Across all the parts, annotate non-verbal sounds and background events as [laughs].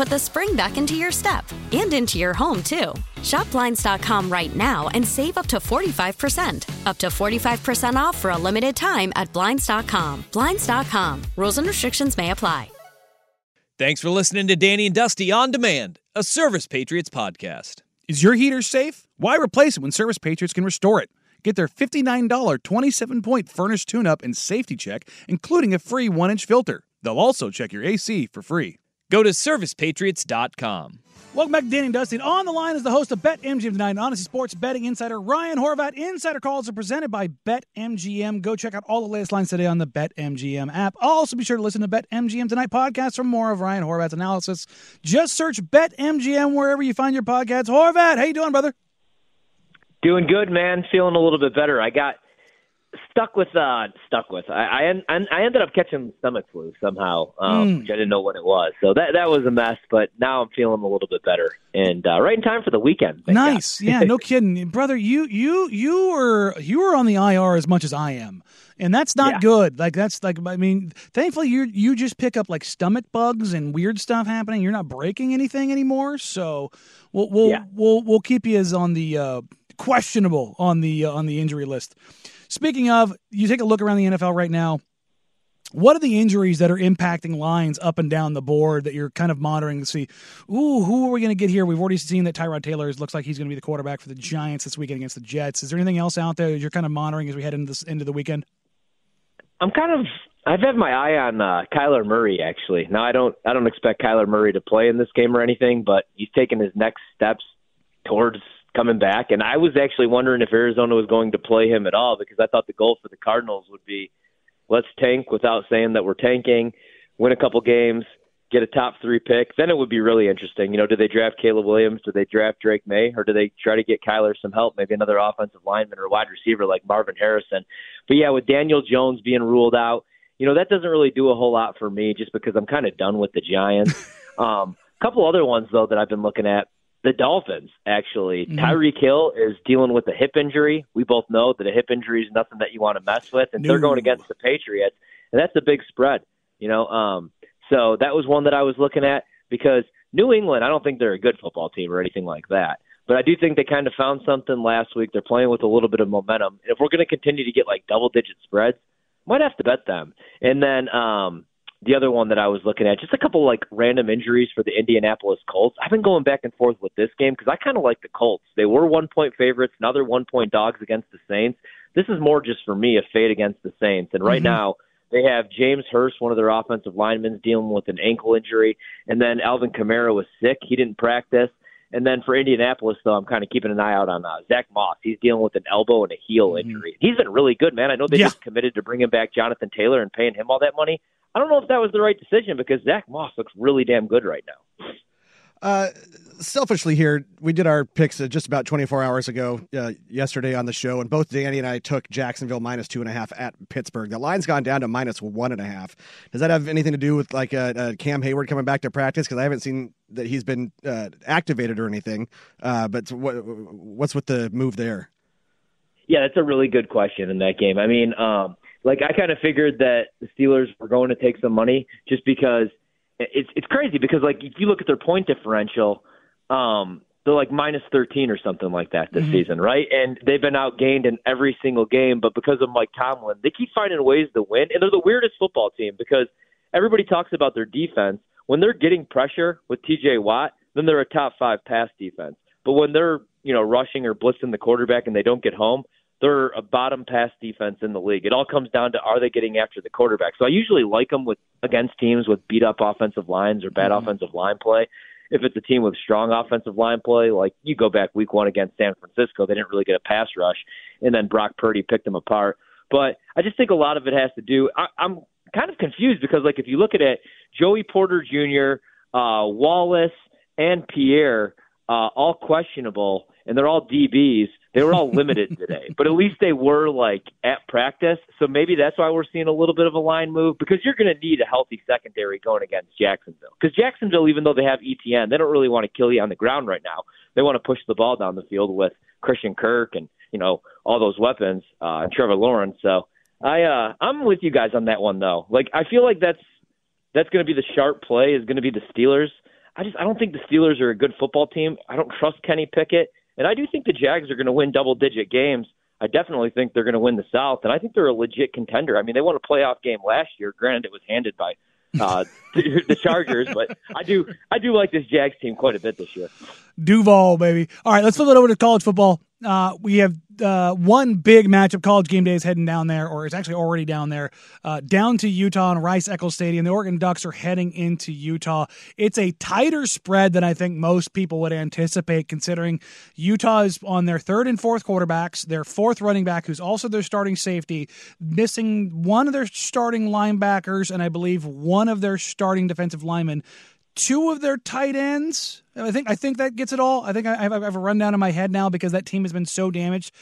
put the spring back into your step and into your home, too. Shop Blinds.com right now and save up to 45%. Up to 45% off for a limited time at Blinds.com. Blinds.com. Rules and restrictions may apply. Thanks for listening to Danny and Dusty On Demand, a Service Patriots podcast. Is your heater safe? Why replace it when Service Patriots can restore it? Get their $59 27 point furnace tune up and safety check, including a free 1 inch filter. They'll also check your AC for free. Go to servicepatriots.com. Welcome back to Danny and Dusty. On the line is the host of BetMGM tonight, and Honesty Sports betting insider Ryan Horvat. Insider calls are presented by BetMGM. Go check out all the latest lines today on the BetMGM app. Also, be sure to listen to BetMGM Tonight podcast for more of Ryan Horvat's analysis. Just search BetMGM wherever you find your podcasts. Horvat, how you doing, brother? Doing good, man. Feeling a little bit better. I got stuck with uh stuck with. I I, I ended up catching stomach flu somehow um mm. which I didn't know what it was. So that that was a mess but now I'm feeling a little bit better. And uh right in time for the weekend. Nice. Yeah no [laughs] kidding. Brother you you you were you were on the IR as much as I am. And that's not yeah. good. Like that's like I mean thankfully you you just pick up like stomach bugs and weird stuff happening. You're not breaking anything anymore. So we'll we'll yeah. we'll, we'll keep you as on the uh questionable on the uh, on the injury list Speaking of, you take a look around the NFL right now. What are the injuries that are impacting lines up and down the board that you're kind of monitoring to see? Ooh, who are we going to get here? We've already seen that Tyrod Taylor looks like he's going to be the quarterback for the Giants this weekend against the Jets. Is there anything else out there that you're kind of monitoring as we head into the weekend? I'm kind of I've had my eye on uh, Kyler Murray actually. Now I don't I don't expect Kyler Murray to play in this game or anything, but he's taking his next steps towards coming back. And I was actually wondering if Arizona was going to play him at all because I thought the goal for the Cardinals would be let's tank without saying that we're tanking, win a couple games, get a top three pick. Then it would be really interesting. You know, do they draft Caleb Williams? Do they draft Drake Maye? Or do they try to get Kyler some help, maybe another offensive lineman or wide receiver like Marvin Harrison? But yeah, with Daniel Jones being ruled out, you know, that doesn't really do a whole lot for me just because I'm kind of done with the Giants. [laughs] um, a couple other ones, though, that I've been looking at the Dolphins, actually. Mm-hmm. Tyreek Hill is dealing with a hip injury. We both know that a hip injury is nothing that you want to mess with, and no. they're going against the Patriots, and that's a big spread, you know. Um, so that was one that I was looking at because New England, I don't think they're a good football team or anything like that, but I do think they kind of found something last week. They're playing with a little bit of momentum. And if we're going to continue to get like double digit spreads, might have to bet them. And then um, the other one that I was looking at, just a couple like random injuries for the Indianapolis Colts. I've been going back and forth with this game because I kind of like the Colts. They were one point favorites, now they're one point dogs against the Saints. This is more just for me a fade against the Saints. And right mm-hmm. now they have James Hurst, one of their offensive linemen, dealing with an ankle injury, and then Alvin Kamara was sick. He didn't practice. And then for Indianapolis, though, I'm kind of keeping an eye out on uh, Zach Moss. He's dealing with an elbow and a heel mm-hmm. injury. He's been really good, man. I know they yeah. just committed to bringing back Jonathan Taylor and paying him all that money. I don't know if that was the right decision because Zach Moss looks really damn good right now. Uh, selfishly here, we did our picks uh, just about 24 hours ago, uh, yesterday on the show, and both Danny and I took Jacksonville minus two and a half at Pittsburgh. The line's gone down to minus one and a half. Does that have anything to do with like uh, uh Cam Hayward coming back to practice? Because I haven't seen that he's been uh, activated or anything. but what, what's with the move there? Yeah, that's a really good question in that game. I mean, um, like I kind of figured that the Steelers were going to take some money just because it's it's crazy because like if you look at their point differential, um, they're like minus 13 or something like that this mm-hmm. season, right? And they've been outgained in every single game, but because of Mike Tomlin, they keep finding ways to win, and they're the weirdest football team because everybody talks about their defense. When they're getting pressure with T.J. Watt, then they're a top five pass defense. But when they're you know rushing or blitzing the quarterback and they don't get home, they're a bottom pass defense in the league. It all comes down to are they getting after the quarterback. So I usually like them with against teams with beat up offensive lines or bad mm-hmm. offensive line play if it's a team with strong offensive line play, like you go back week one against San Francisco, they didn't really get a pass rush, and then Brock Purdy picked them apart. But I just think a lot of it has to do. I, I'm kind of confused because, like, if you look at it, Joey Porter Jr., uh, Wallace, and Pierre, uh, all questionable, and they're all DBs. They were all [laughs] limited today, but at least they were like at practice. So maybe that's why we're seeing a little bit of a line move because you're going to need a healthy secondary going against Jacksonville. Because Jacksonville, even though they have ETN, they don't really want to kill you on the ground right now. They want to push the ball down the field with Christian Kirk and you know all those weapons uh, and Trevor Lawrence. So I uh, I'm with you guys on that one though. Like I feel like that's that's going to be the sharp play is going to be the Steelers. I just I don't think the Steelers are a good football team. I don't trust Kenny Pickett. And I do think the Jags are going to win double digit games. I definitely think they're going to win the South, and I think they're a legit contender. I mean, they won a playoff game last year. Granted, it was handed by uh, [laughs] the Chargers, but I do I do like this Jags team quite a bit this year. Duval, baby. All right, let's flip it over to college football. Uh, we have uh, one big matchup. College game day is heading down there, or it's actually already down there, uh, down to Utah and Rice Eccles Stadium. The Oregon Ducks are heading into Utah. It's a tighter spread than I think most people would anticipate, considering Utah is on their third and fourth quarterbacks, their fourth running back, who's also their starting safety, missing one of their starting linebackers, and I believe one of their starting defensive linemen two of their tight ends. I think I think that gets it all. I think I have, I have a rundown in my head now because that team has been so damaged.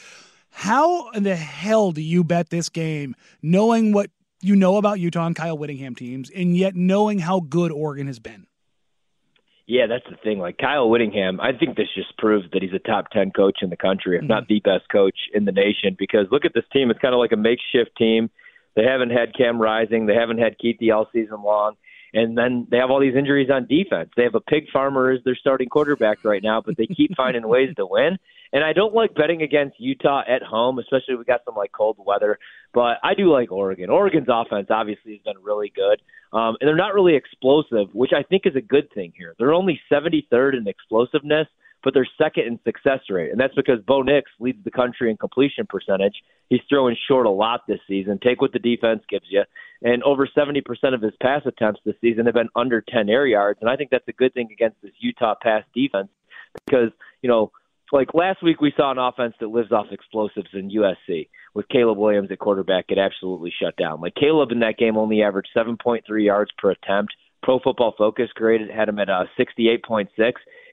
How in the hell do you bet this game, knowing what you know about Utah and Kyle Whittingham teams, and yet knowing how good Oregon has been? Yeah, that's the thing. Like Kyle Whittingham, I think this just proves that he's a top 10 coach in the country, if mm-hmm. not the best coach in the nation. Because look at this team. It's kind of like a makeshift team. They haven't had Cam Rising. They haven't had Kuithe all season long. And then they have all these injuries on defense. They have a pig farmer as their starting quarterback right now, but they keep [laughs] finding ways to win. And I don't like betting against Utah at home, especially if we got some like cold weather. But I do like Oregon. Oregon's offense obviously has been really good, um, and they're not really explosive, which I think is a good thing here. They're only 73rd in explosiveness, but they're second in success rate, and that's because Bo Nix leads the country in completion percentage. He's throwing short a lot this season. Take what the defense gives you, and over 70% of his pass attempts this season have been under 10 air yards, and I think that's a good thing against this Utah pass defense because you know. Like last week, we saw an offense that lives off explosives in USC with Caleb Williams at quarterback get absolutely shut down. Like Caleb in that game only averaged 7.3 yards per attempt. Pro Football Focus graded had him at uh, 68.6.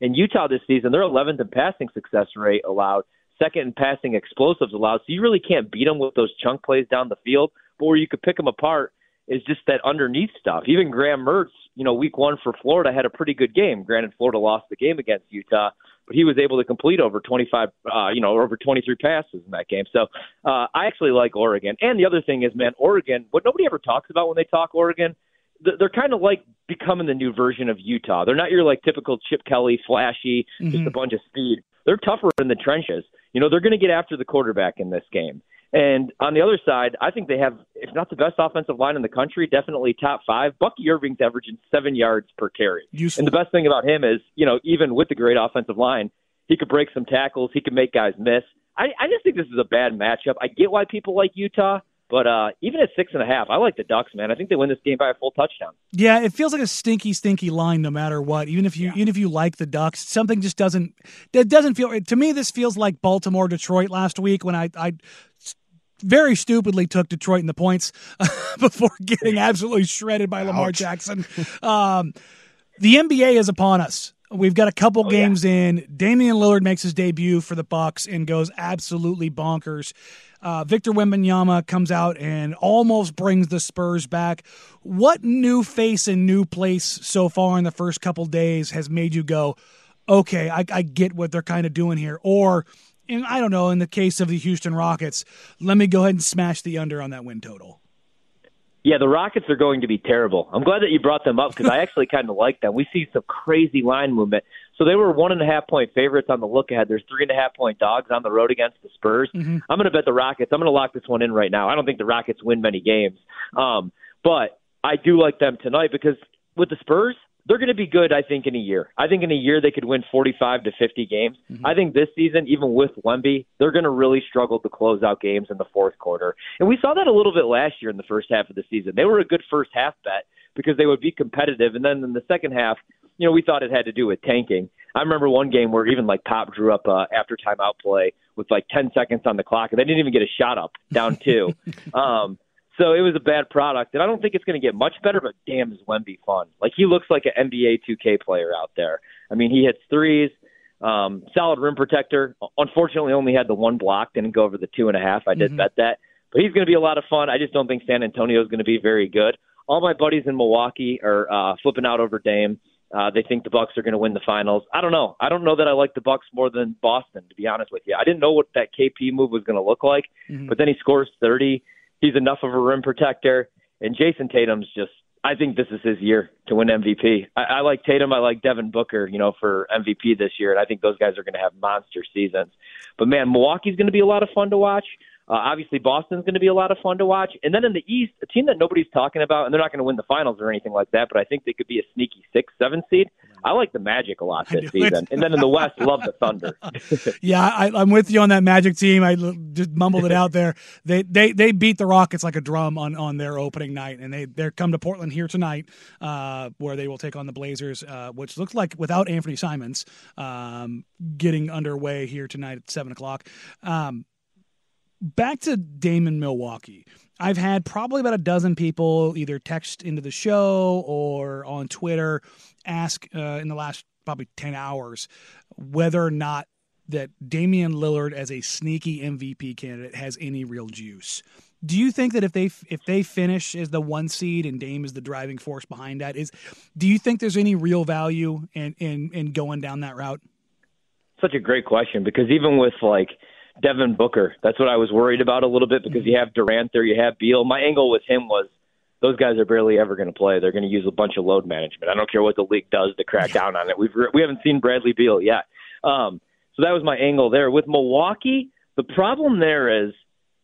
In Utah this season, they're 11th in passing success rate allowed, second in passing explosives allowed. So you really can't beat them with those chunk plays down the field. But where you could pick them apart is just that underneath stuff. Even Graham Mertz, you know, week one for Florida had a pretty good game. Granted, Florida lost the game against Utah, but he was able to complete over 25, uh, you know, over 23 passes in that game. So uh, I actually like Oregon. And the other thing is, man, Oregon. What nobody ever talks about when they talk Oregon they're kind of like becoming the new version of Utah. They're not your like typical Chip Kelly, flashy, mm-hmm. just a bunch of speed. They're tougher in the trenches. You know, they're going to get after the quarterback in this game. And on the other side, I think they have, if not the best offensive line in the country, definitely top five. Bucky Irving's averaging seven yards per carry. Useful. And the best thing about him is, you know, even with the great offensive line, he could break some tackles. He could make guys miss. I, I just think this is a bad matchup. I get why people like Utah. But uh, even at six and a half, I like the Ducks, man. I think they win this game by a full touchdown. Yeah, it feels like a stinky, stinky line, no matter what. Even if you, yeah. even if you like the Ducks, something just doesn't. It doesn't feel to me. This feels like Baltimore, Detroit last week when I, I very stupidly took Detroit in the points [laughs] before getting absolutely shredded by Lamar Jackson. Um, the NBA is upon us. We've got a couple oh, games yeah. in. Damian Lillard makes his debut for the Bucks and goes absolutely bonkers. Uh, Victor Wembanyama comes out and almost brings the Spurs back. What new face and new place so far in the first couple days has made you go, okay, I, I get what they're kind of doing here? Or, in, I don't know, in the case of the Houston Rockets, let me go ahead and smash the under on that win total. Yeah, the Rockets are going to be terrible. I'm glad that you brought them up because I [laughs] actually kind of like them. We see some crazy line movement. So they were one and a half point favorites on the look ahead. There's three and a half point dogs on the road against the Spurs. Mm-hmm. I'm going to bet the Rockets. I'm going to lock this one in right now. I don't think the Rockets win many games, um, but I do like them tonight because with the Spurs, they're going to be good, I think, in a year. I think in a year they could win 45 to 50 games. Mm-hmm. I think this season, even with Wemby, they're going to really struggle to close out games in the fourth quarter. And we saw that a little bit last year in the first half of the season. They were a good first half bet because they would be competitive. And then in the second half, you know, we thought it had to do with tanking. I remember one game where even like Pop drew up a after timeout play with like 10 seconds on the clock, and they didn't even get a shot up, down two. [laughs] um, so it was a bad product, and I don't think it's going to get much better. But damn, is Wemby fun? Like he looks like an NBA 2K player out there. I mean, he hits threes, um, solid rim protector. Unfortunately, only had the one block, didn't go over the two and a half. I did mm-hmm. bet that, but he's going to be a lot of fun. I just don't think San Antonio is going to be very good. All my buddies in Milwaukee are uh, flipping out over Dame. Uh, they think the Bucks are going to win the finals. I don't know. I don't know that I like the Bucks more than Boston, to be honest with you. I didn't know what that KP move was going to look like, mm-hmm. but then he scores 30 he's enough of a rim protector. And Jayson Tatum's just I think this is his year to win MVP. I, I like Tatum. I like Devin Booker, you know, for MVP this year, and I think those guys are going to have monster seasons. But man, Milwaukee's going to be a lot of fun to watch. Uh, obviously, Boston's going to be a lot of fun to watch. And then in the East, a team that nobody's talking about, and they're not going to win the finals or anything like that, but I think they could be a sneaky six, seven seed. I like the Magic a lot this season. and then in the West, love the Thunder. [laughs] yeah, I, am with you on that Magic team. I just mumbled it out there. They they they beat the Rockets like a drum on, on their opening night, and they they come to Portland here tonight, uh, where they will take on the Blazers, uh, which looks like without Anfernee Simons um, getting underway here tonight at seven o'clock. Um, back to Damon Milwaukee. I've had probably about a dozen people either text into the show or on Twitter ask uh, in the last probably 10 hours whether or not that Damian Lillard as a sneaky MVP candidate has any real juice. Do you think that if they if they finish as the one seed and Dame is the driving force behind that is do you think there's any real value in in, in going down that route? Such a great question because even with like Devin Booker. That's what I was worried about a little bit because you have Durant there, you have Beal. My angle with him was those guys are barely ever going to play. They're going to use a bunch of load management. I don't care what the league does to crack down on it. We've we haven't seen Bradley Beal yet. Um, so that was my angle there. With Milwaukee, the problem there is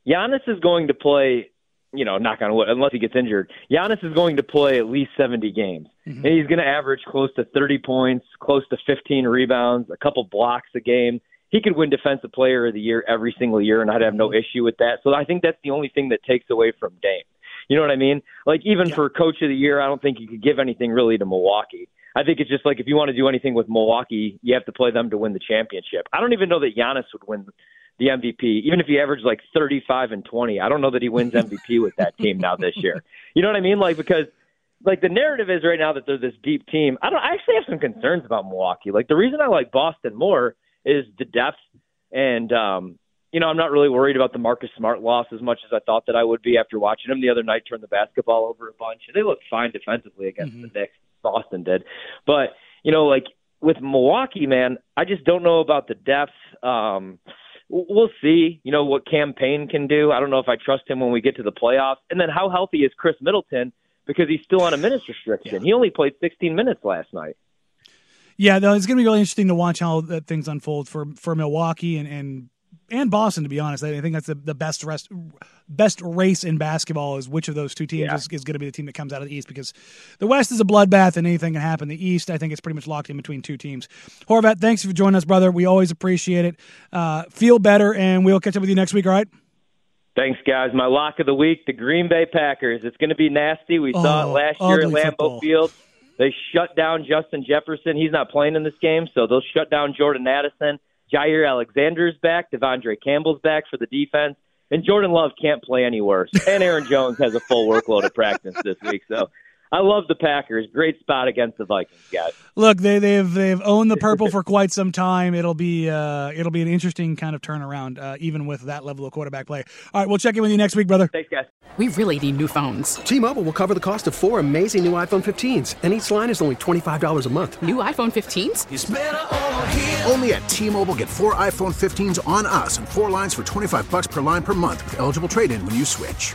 Giannis is going to play. You know, knock on wood, unless he gets injured. Giannis is going to play at least 70 games. Mm-hmm. And he's going to average close to 30 points, close to 15 rebounds, a couple blocks a game he could win Defensive Player of the Year every single year, and I'd have no mm-hmm. issue with that. So I think that's the only thing that takes away from Dame. You know what I mean? Like even yeah. for Coach of the Year, I don't think you could give anything really to Milwaukee. I think it's just like if you want to do anything with Milwaukee, you have to play them to win the championship. I don't even know that Giannis would win the MVP, even if he averaged like 35 and 20. I don't know that he wins [laughs] MVP with that team now this year. You know what I mean? Like because like the narrative is right now that they're this deep team. I don't. I actually have some concerns about Milwaukee. Like the reason I like Boston more is the depth. And, um, you know, I'm not really worried about the Marcus Smart loss as much as I thought that I would be after watching him the other night turn the basketball over a bunch. And they looked fine defensively against mm-hmm. the Knicks. Boston did. But, you know, like with Milwaukee, man, I just don't know about the depth. Um, we'll see, you know, what Cam Payne can do. I don't know if I trust him when we get to the playoffs. And then how healthy is Khris Middleton because he's still on a minutes restriction. Yeah. He only played 16 minutes last night. Yeah, though it's going to be really interesting to watch how that things unfold for for Milwaukee and and and Boston. To be honest, I think that's the, the best rest, best race in basketball is which of those two teams yeah. is, is going to be the team that comes out of the East because the West is a bloodbath and anything can happen. The East, I think, it's pretty much locked in between two teams. Horvat, thanks for joining us, brother. We always appreciate it. Uh, feel better, and we'll catch up with you next week. All right. Thanks, guys. My lock of the week: the Green Bay Packers. It's going to be nasty. We oh, saw it last year at Lambeau football. Field. They shut down Justin Jefferson. He's not playing in this game, so they'll shut down Jordan Addison. Jaire Alexander's back. De'Vondre Campbell's back for the defense. And Jordan Love can't play any worse. And Aaron Jones has a full workload of practice this week. So I love the Packers. Great spot against the Vikings, guys. Look, they, they've they've owned the purple [laughs] for quite some time. It'll be uh, it'll be an interesting kind of turnaround, uh, even with that level of quarterback play. All right, we'll check in with you next week, brother. Thanks, guys. We really need new phones. T-Mobile will cover the cost of four amazing new iPhone 15s, and each line is only twenty five dollars a month. New iPhone 15s? Only at T-Mobile, get four iPhone 15s on us, and four lines for twenty five bucks per line per month with eligible trade-in when you switch.